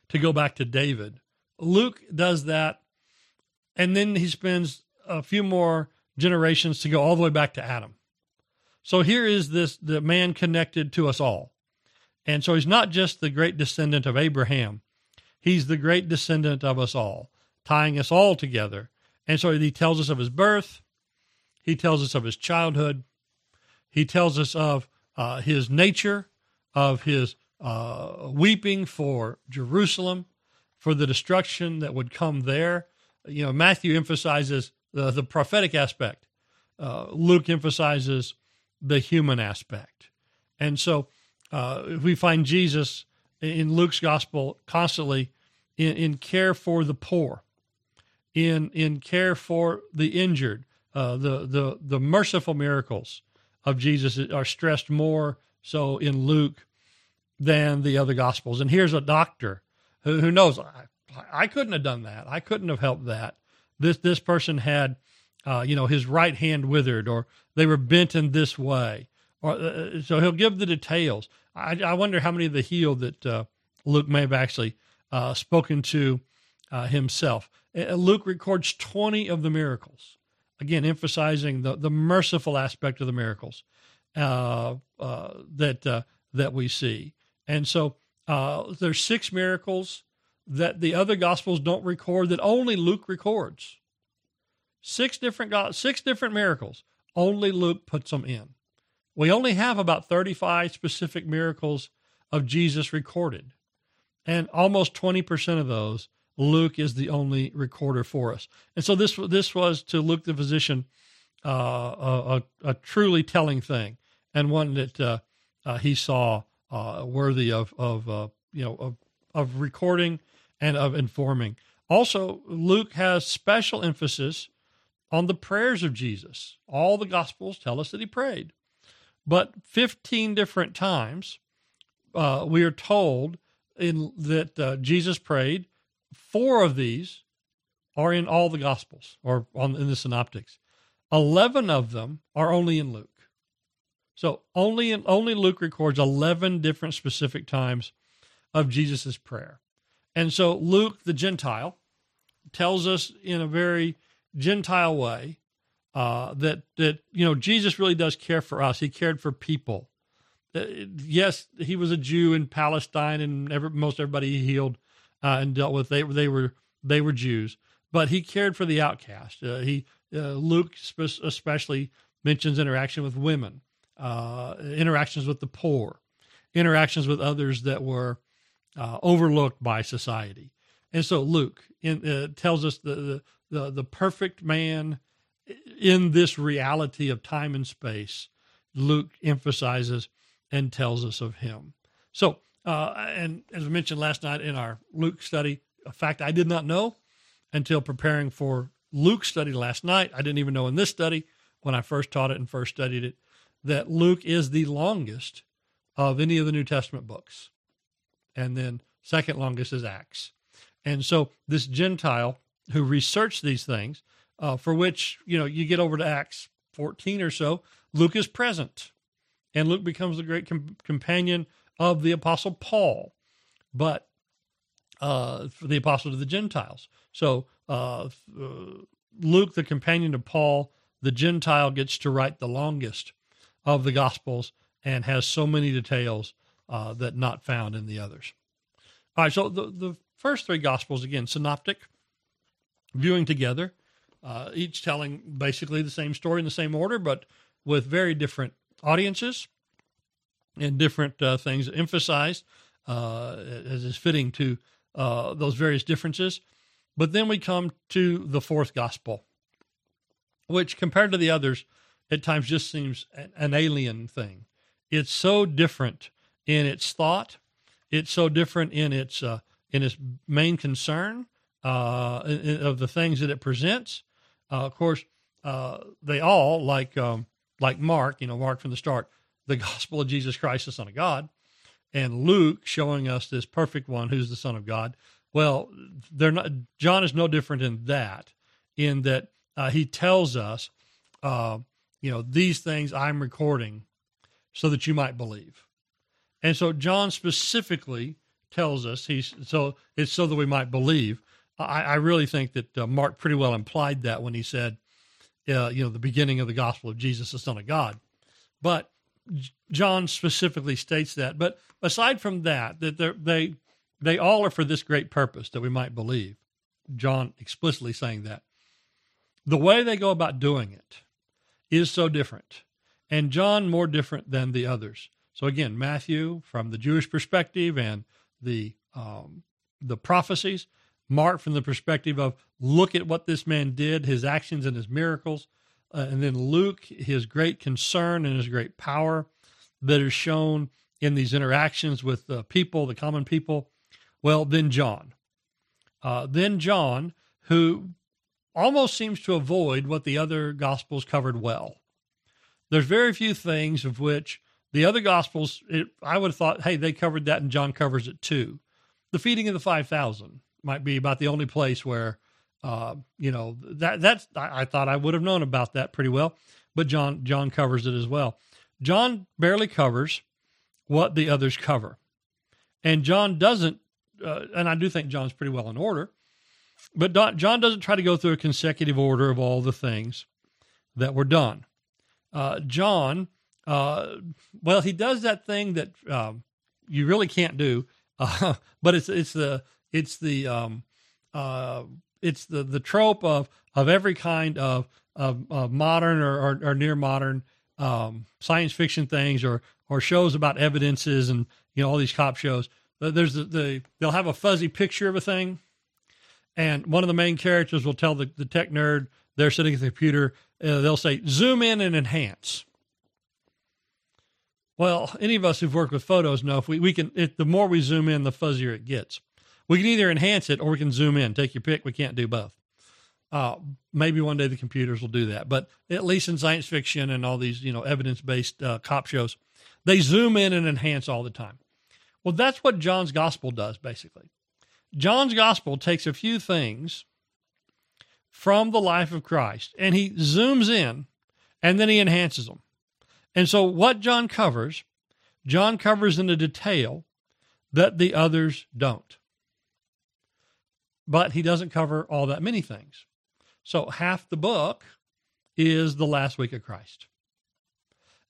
to go back to David. Luke does that, and then he spends a few more generations to go all the way back to Adam. So here is this the man connected to us all. And so he's not just the great descendant of Abraham, He's the great descendant of us all, tying us all together. And so he tells us of his birth, he tells us of his childhood, he tells us of uh, his nature, of his uh, weeping for Jerusalem, for the destruction that would come there. You know, Matthew emphasizes the, the prophetic aspect, uh, Luke emphasizes the human aspect. And so uh, we find Jesus in Luke's gospel constantly in, in care for the poor, in in care for the injured. Uh, the the the merciful miracles of Jesus are stressed more so in Luke than the other gospels. And here's a doctor who, who knows I, I couldn't have done that. I couldn't have helped that. This this person had, uh, you know, his right hand withered, or they were bent in this way, or uh, so he'll give the details. I, I wonder how many of the healed that uh, Luke may have actually uh, spoken to uh, himself. Uh, Luke records 20 of the miracles, again, emphasizing the, the merciful aspect of the miracles uh, uh, that, that we see. And so there's six miracles that the other gospels don't record that only Luke records. Six different six different miracles. Only Luke puts them in. We only have about 35 specific miracles of Jesus recorded. And almost 20% of those, Luke is the only recorder for us. And so this, this was to Luke the physician uh, a, a, truly telling thing and one that uh, uh, he saw uh, worthy of, of uh, you know, of, of recording and of informing. Also, Luke has special emphasis on the prayers of Jesus. All the Gospels tell us that he prayed. But 15 different times, uh, we are told in that uh, Jesus prayed. Four of these are in all the Gospels or on in the Synoptics. Eleven of them are only in Luke. So only in, only Luke records eleven different specific times of Jesus' prayer, and so Luke the Gentile tells us in a very Gentile way uh, that that you know Jesus really does care for us. He cared for people uh, yes, he was a Jew in Palestine, and every, most everybody he healed uh, and dealt with they they were they were Jews, but he cared for the outcast. Uh, he uh, Luke especially mentions interaction with women, uh, interactions with the poor, interactions with others that were overlooked by society, and so Luke in, tells us the, the the the perfect man in this reality of time and space, Luke emphasizes and tells us of him. So, uh, and as we mentioned last night in our Luke study, a fact I did not know until preparing for Luke study last night. I didn't even know in this study when I first taught it and first studied it that Luke is the longest of any of the New Testament books. And then second longest is Acts. And so this Gentile who researched these things, uh, for which, you know, you get over to Acts 14 or so, Luke is present. And Luke becomes the great com- companion of the Apostle Paul, but uh, for the Apostle to the Gentiles. So uh, uh, Luke, the companion of Paul, the Gentile, gets to write the longest of the Gospels and has so many details uh, that not found in the others. All right, so the, the first three Gospels, again, synoptic, viewing together, uh, each telling basically the same story in the same order, but with very different audiences and different uh, things emphasized uh, as is fitting to uh, those various differences. But then we come to the fourth gospel, which compared to the others, at times just seems an alien thing. It's so different in its thought. It's so different in its uh, in its main concern uh, of the things that it presents. Uh, of course, uh, they all like um, like Mark, you know, Mark from the start, the gospel of Jesus Christ, the Son of God, and Luke showing us this perfect one who's the Son of God. Well, they're not. John is no different in that, in that uh, he tells us, uh, you know, these things I'm recording so that you might believe. And so John specifically tells us he's so it's so that we might believe. I, I really think that uh, Mark pretty well implied that when he said, uh, you know, the beginning of the gospel of Jesus, the Son of God. But John specifically states that. But aside from that, that they they all are for this great purpose that we might believe. John explicitly saying that. The way they go about doing it is so different, and John more different than the others. So again, Matthew from the Jewish perspective and the um, the prophecies, Mark from the perspective of look at what this man did, his actions and his miracles, uh, and then Luke, his great concern and his great power that is shown in these interactions with the people, the common people. Well, then John. Uh, then John, who almost seems to avoid what the other gospels covered well. There's very few things of which the other gospels, it, I would have thought, hey, they covered that and John covers it too. The feeding of the 5,000 might be about the only place where uh, you know that that's I, I thought I would have known about that pretty well, but John John covers it as well. John barely covers what the others cover, and John doesn't. Uh, and I do think John's pretty well in order, but Don, John doesn't try to go through a consecutive order of all the things that were done. Uh, John, uh, well, he does that thing that um, you really can't do, but it's it's the it's the um, uh, it's the the trope of of every kind of of, of modern or, or, or, near modern um, science fiction things or or shows about evidences and you know all these cop shows. There's the, the they'll have a fuzzy picture of a thing, and one of the main characters will tell the, the tech nerd they're sitting at the computer. Uh, they'll say zoom in and enhance. Well, any of us who've worked with photos know if we, we can, the more we zoom in, the fuzzier it gets. We can either enhance it or we can zoom in. Take your pick. We can't do both. Uh, maybe one day the computers will do that, but at least in science fiction and all these you know evidence based uh, cop shows, they zoom in and enhance all the time. Well, that's what John's gospel does basically. John's gospel takes a few things from the life of Christ and he zooms in and then he enhances them. And so, what John covers, John covers in a detail that the others don't but he doesn't cover all that many things. So half the book is the last week of Christ.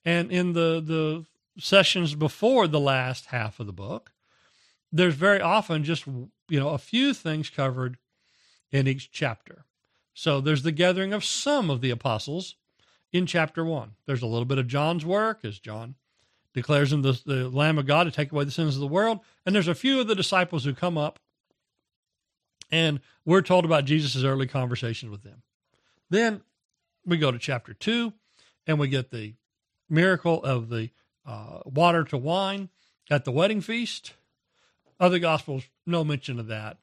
And in the the sessions before the last half of the book, there's very often just you know a few things covered in each chapter. So there's the gathering of some of the apostles in chapter 1. There's a little bit of John's work as John declares him the, the Lamb of God to take away the sins of the world. And there's a few of the disciples who come up and we're told about Jesus' early conversations with them. Then we go to chapter 2 and we get the miracle of the uh, water to wine at the wedding feast. Other gospels, no mention of that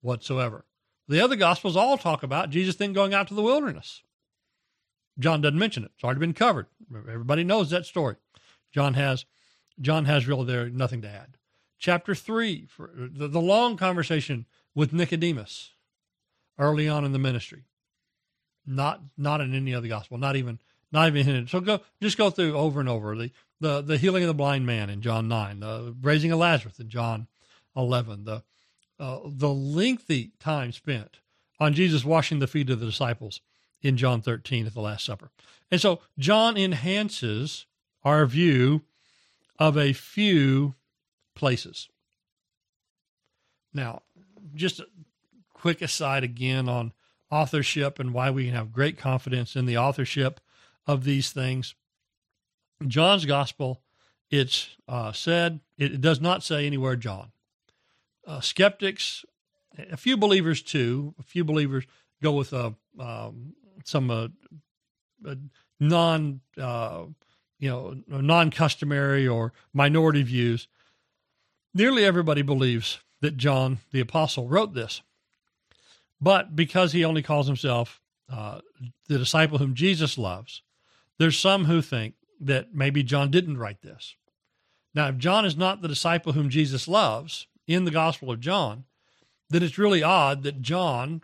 whatsoever. The other gospels all talk about Jesus then going out to the wilderness. John doesn't mention it. It's already been covered. Everybody knows that story. John has John has really there nothing to add. Chapter three, for the, the long conversation with Nicodemus early on in the ministry. Not not in any other gospel, not even not even hinted. So go just go through over and over the the the healing of the blind man in John nine, the raising of Lazarus in John eleven, the uh, the lengthy time spent on Jesus washing the feet of the disciples in John 13 at the Last Supper. And so John enhances our view of a few places. Now, just a quick aside again on authorship and why we can have great confidence in the authorship of these things. John's gospel, it's uh, said, it does not say anywhere John. Uh, skeptics, a few believers too, a few believers go with a um, some uh, uh, non uh, you know non customary or minority views. Nearly everybody believes that John the apostle wrote this, but because he only calls himself uh, the disciple whom Jesus loves, there's some who think that maybe John didn't write this. Now, if John is not the disciple whom Jesus loves in the Gospel of John, then it's really odd that John,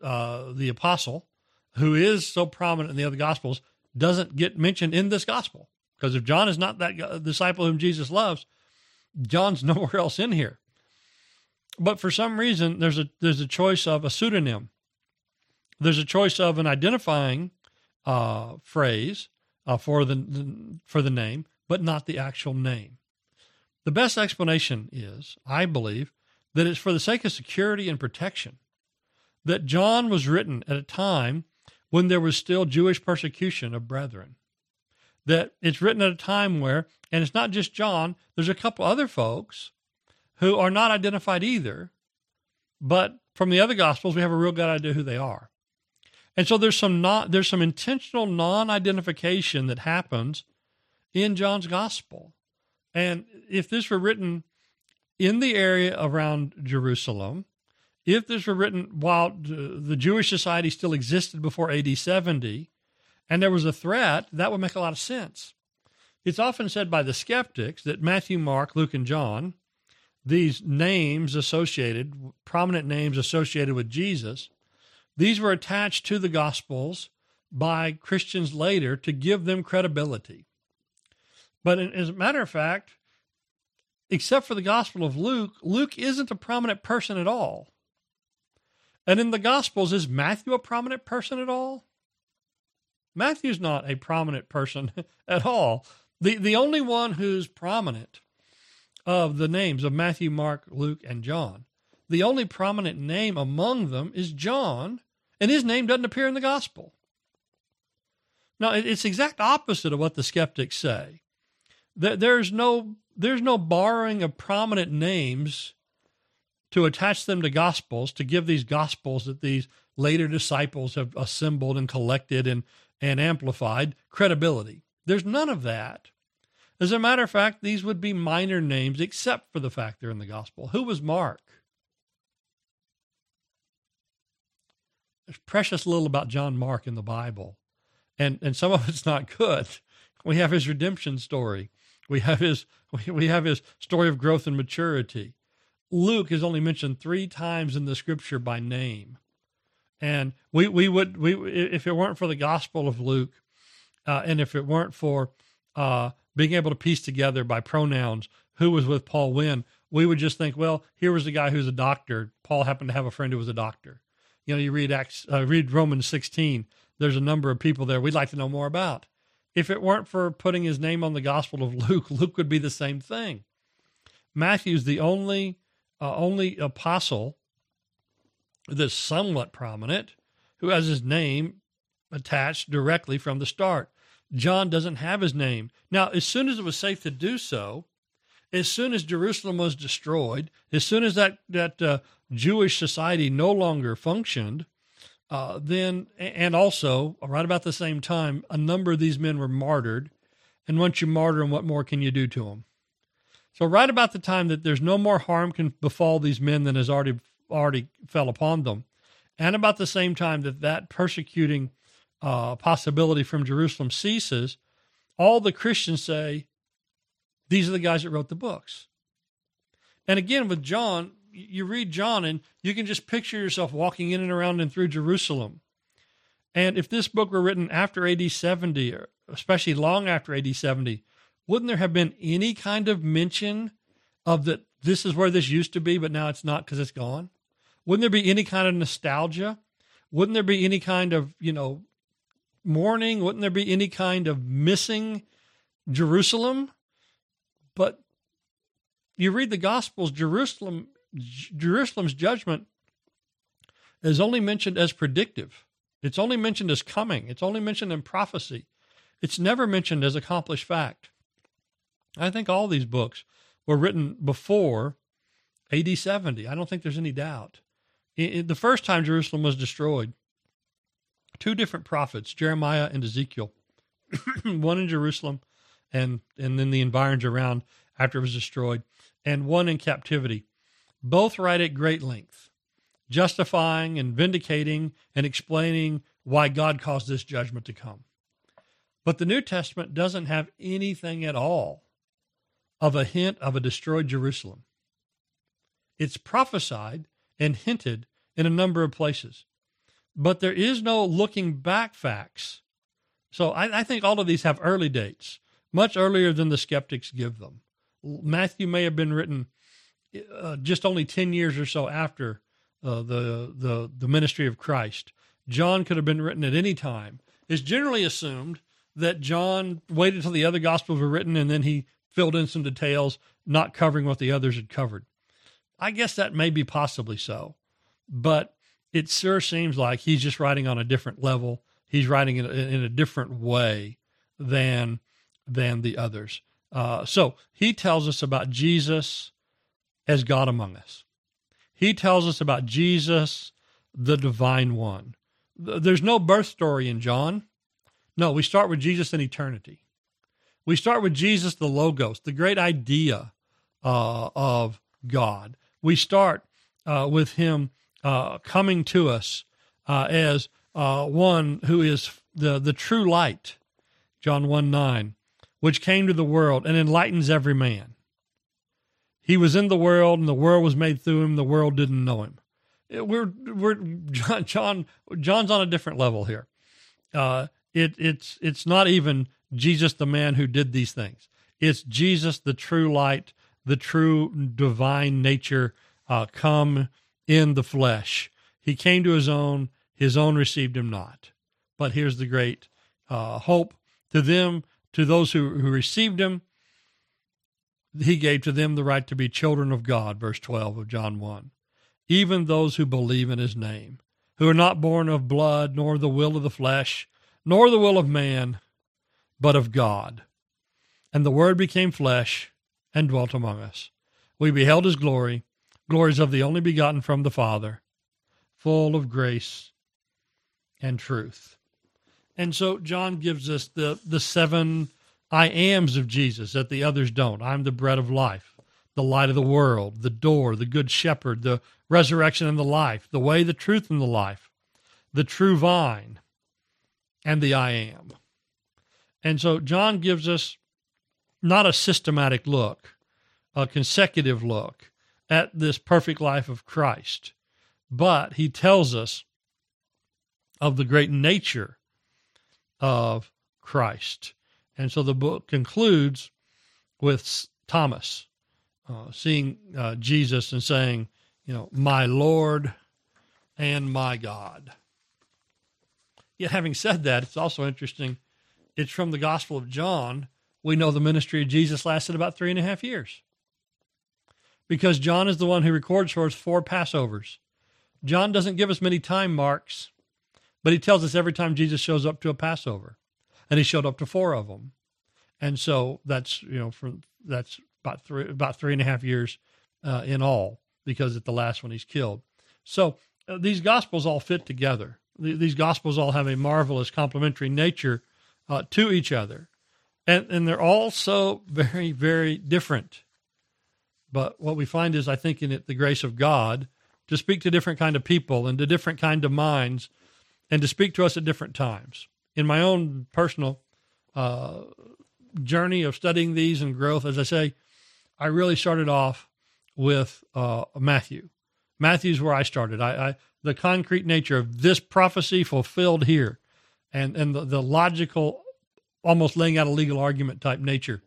uh, the apostle, who is so prominent in the other gospels, doesn't get mentioned in this gospel. Because if John is not that disciple whom Jesus loves, John's nowhere else in here. But for some reason, there's a there's a choice of a pseudonym. There's a choice of an identifying uh, phrase uh, for the, the for the name, but not the actual name. The best explanation is, I believe, that it's for the sake of security and protection. That John was written at a time when there was still Jewish persecution of brethren. That it's written at a time where, and it's not just John, there's a couple other folks who are not identified either, but from the other gospels, we have a real good idea who they are. And so there's some not there's some intentional non-identification that happens in John's gospel. And if this were written in the area around Jerusalem, if this were written while the Jewish society still existed before AD 70, and there was a threat, that would make a lot of sense. It's often said by the skeptics that Matthew, Mark, Luke, and John, these names associated, prominent names associated with Jesus, these were attached to the Gospels by Christians later to give them credibility. But as a matter of fact, except for the Gospel of Luke, Luke isn't a prominent person at all. And in the Gospels, is Matthew a prominent person at all? Matthew's not a prominent person at all. The, the only one who's prominent of the names of Matthew, Mark, Luke, and John, the only prominent name among them is John, and his name doesn't appear in the Gospel. Now, it's exact opposite of what the skeptics say. There's no, there's no borrowing of prominent names to attach them to gospels, to give these gospels that these later disciples have assembled and collected and, and amplified credibility. There's none of that. As a matter of fact, these would be minor names except for the fact they're in the gospel. Who was Mark? There's precious little about John Mark in the Bible. And and some of it's not good. We have his redemption story. We have his we have his story of growth and maturity. Luke is only mentioned three times in the scripture by name. And we, we would, we, if it weren't for the gospel of Luke, uh, and if it weren't for uh, being able to piece together by pronouns who was with Paul when, we would just think, well, here was a guy who's a doctor. Paul happened to have a friend who was a doctor. You know, you read Acts, uh, read Romans 16. There's a number of people there we'd like to know more about. If it weren't for putting his name on the Gospel of Luke, Luke would be the same thing. Matthew's the only uh, only apostle that's somewhat prominent who has his name attached directly from the start. John doesn't have his name. Now, as soon as it was safe to do so, as soon as Jerusalem was destroyed, as soon as that that uh, Jewish society no longer functioned, uh, then, and also, right about the same time, a number of these men were martyred. And once you martyr them, what more can you do to them? So, right about the time that there's no more harm can befall these men than has already already fell upon them, and about the same time that that persecuting uh, possibility from Jerusalem ceases, all the Christians say, "These are the guys that wrote the books." And again, with John, you read John and you can just picture yourself walking in and around and through Jerusalem. And if this book were written after AD 70, or especially long after AD 70, wouldn't there have been any kind of mention of that this is where this used to be, but now it's not because it's gone? Wouldn't there be any kind of nostalgia? Wouldn't there be any kind of, you know, mourning? Wouldn't there be any kind of missing Jerusalem? But you read the Gospels, Jerusalem Jerusalem's judgment is only mentioned as predictive. It's only mentioned as coming. It's only mentioned in prophecy. It's never mentioned as accomplished fact. I think all these books were written before AD 70. I don't think there's any doubt. The first time Jerusalem was destroyed, two different prophets, Jeremiah and Ezekiel, one in Jerusalem and, and then the environs around after it was destroyed, and one in captivity both write at great length, justifying and vindicating and explaining why God caused this judgment to come. But the New Testament doesn't have anything at all of a hint of a destroyed Jerusalem. It's prophesied and hinted in a number of places, but there is no looking back facts. So I, I think all of these have early dates, much earlier than the skeptics give them. Matthew may have been written uh, just only 10 years or so after uh, the, the, the ministry of Christ. John could have been written at any time. It's generally assumed that John waited until the other Gospels were written and then he filled in some details, not covering what the others had covered. I guess that may be possibly so, but it sure seems like he's just writing on a different level. He's writing in a, in a different way than than the others. Uh, so he tells us about Jesus as God among us. He tells us about Jesus, the divine one. There's no birth story in John. No, we start with Jesus in eternity. We start with Jesus, the Logos, the great idea uh, of God. We start uh, with him uh, coming to us uh, as uh, one who is the, the true light, John 1 9, which came to the world and enlightens every man. He was in the world, and the world was made through him. The world didn't know him. We're we're John, John John's on a different level here. Uh, it it's it's not even Jesus the man who did these things. It's Jesus the true light, the true divine nature, uh, come in the flesh. He came to his own; his own received him not. But here's the great uh, hope to them, to those who, who received him he gave to them the right to be children of God, verse 12 of John 1. Even those who believe in his name, who are not born of blood, nor the will of the flesh, nor the will of man, but of God. And the Word became flesh and dwelt among us. We beheld his glory, glories of the only begotten from the Father, full of grace and truth. And so John gives us the, the seven I ams of Jesus that the others don't. I'm the bread of life, the light of the world, the door, the good shepherd, the resurrection and the life, the way, the truth, and the life, the true vine, and the I am. And so John gives us not a systematic look, a consecutive look at this perfect life of Christ, but he tells us of the great nature of Christ and so the book concludes with Thomas uh, seeing uh, Jesus and saying, you know, my Lord and my God. Yet, having said that, it's also interesting. It's from the Gospel of John. We know the ministry of Jesus lasted about three and a half years because John is the one who records for us four Passovers. John doesn't give us many time marks, but he tells us every time Jesus shows up to a Passover and he showed up to four of them. And so that's you know for that's about three about three and a half years uh, in all because at the last one he's killed. So uh, these gospels all fit together. these gospels all have a marvelous complementary nature uh, to each other, and and they're all so very very different. But what we find is, I think, in it the grace of God to speak to different kind of people and to different kind of minds, and to speak to us at different times. In my own personal uh, journey of studying these and growth, as I say, I really started off with uh, Matthew. Matthew's where I started. I, I, the concrete nature of this prophecy fulfilled here, and and the, the logical, almost laying out a legal argument type nature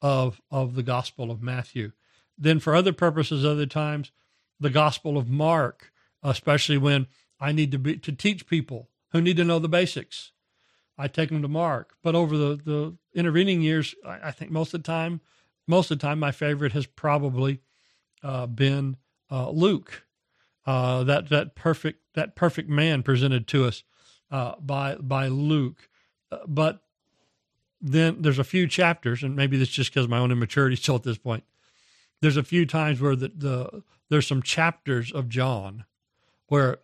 of of the Gospel of Matthew. Then for other purposes, other times, the Gospel of Mark, especially when I need to be to teach people who need to know the basics. I take them to Mark. But over the, the intervening years, I, I think most of the time, most of the time, my favorite has probably uh, been uh, Luke, uh, that that perfect that perfect man presented to us uh, by by Luke. Uh, but then there's a few chapters, and maybe that's just because my own immaturity still at this point. There's a few times where the, the there's some chapters of John where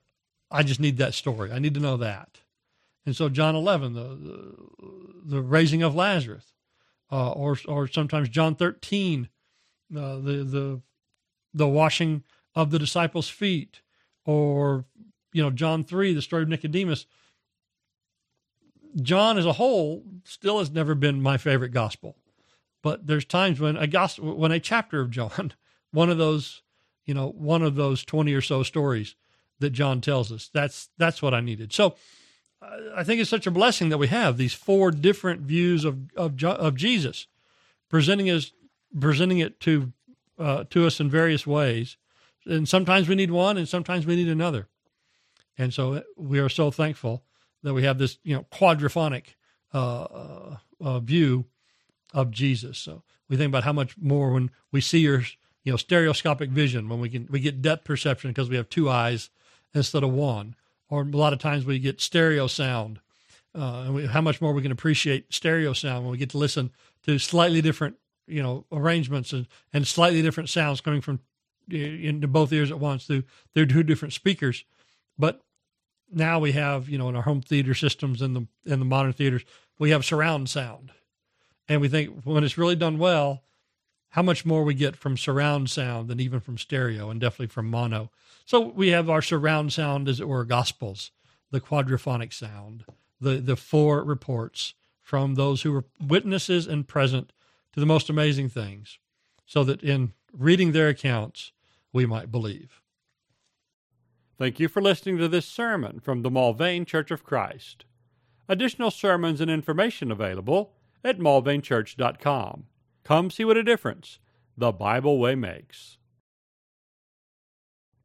I just need that story. I need to know that. And so John 11, the the, the raising of Lazarus, uh, or or sometimes John 13, uh, the the the washing of the disciples' feet, or you know John three, the story of Nicodemus. John as a whole still has never been my favorite gospel, but there's times when a gospel, when a chapter of John, one of those, you know, one of those twenty or so stories that John tells us, that's that's what I needed. So. I think it's such a blessing that we have these four different views of of, of Jesus, presenting us presenting it to uh, to us in various ways. And sometimes we need one, and sometimes we need another. And so uh, we are so thankful that we have this, you know, quadraphonic uh, uh, uh, view of Jesus. So we think about how much more when we see your, you know, stereoscopic vision, when we can we get depth perception because we have two eyes instead of one, or a lot of times we get stereo sound. Uh, and we, how much more we can appreciate stereo sound when we get to listen to slightly different you know arrangements and, and slightly different sounds coming from into both ears at once through through two different speakers but now we have you know in our home theater systems and the in the modern theaters we have surround sound and we think when it's really done well how much more we get from surround sound than even from stereo and definitely from mono so we have our surround sound as it were gospels the quadraphonic sound the the four reports from those who were witnesses and present to the most amazing things, so that in reading their accounts, we might believe. Thank you for listening to this sermon from the Mulvane Church of Christ. Additional sermons and information available at mulvanechurch.com. Come see what a difference the Bible way makes.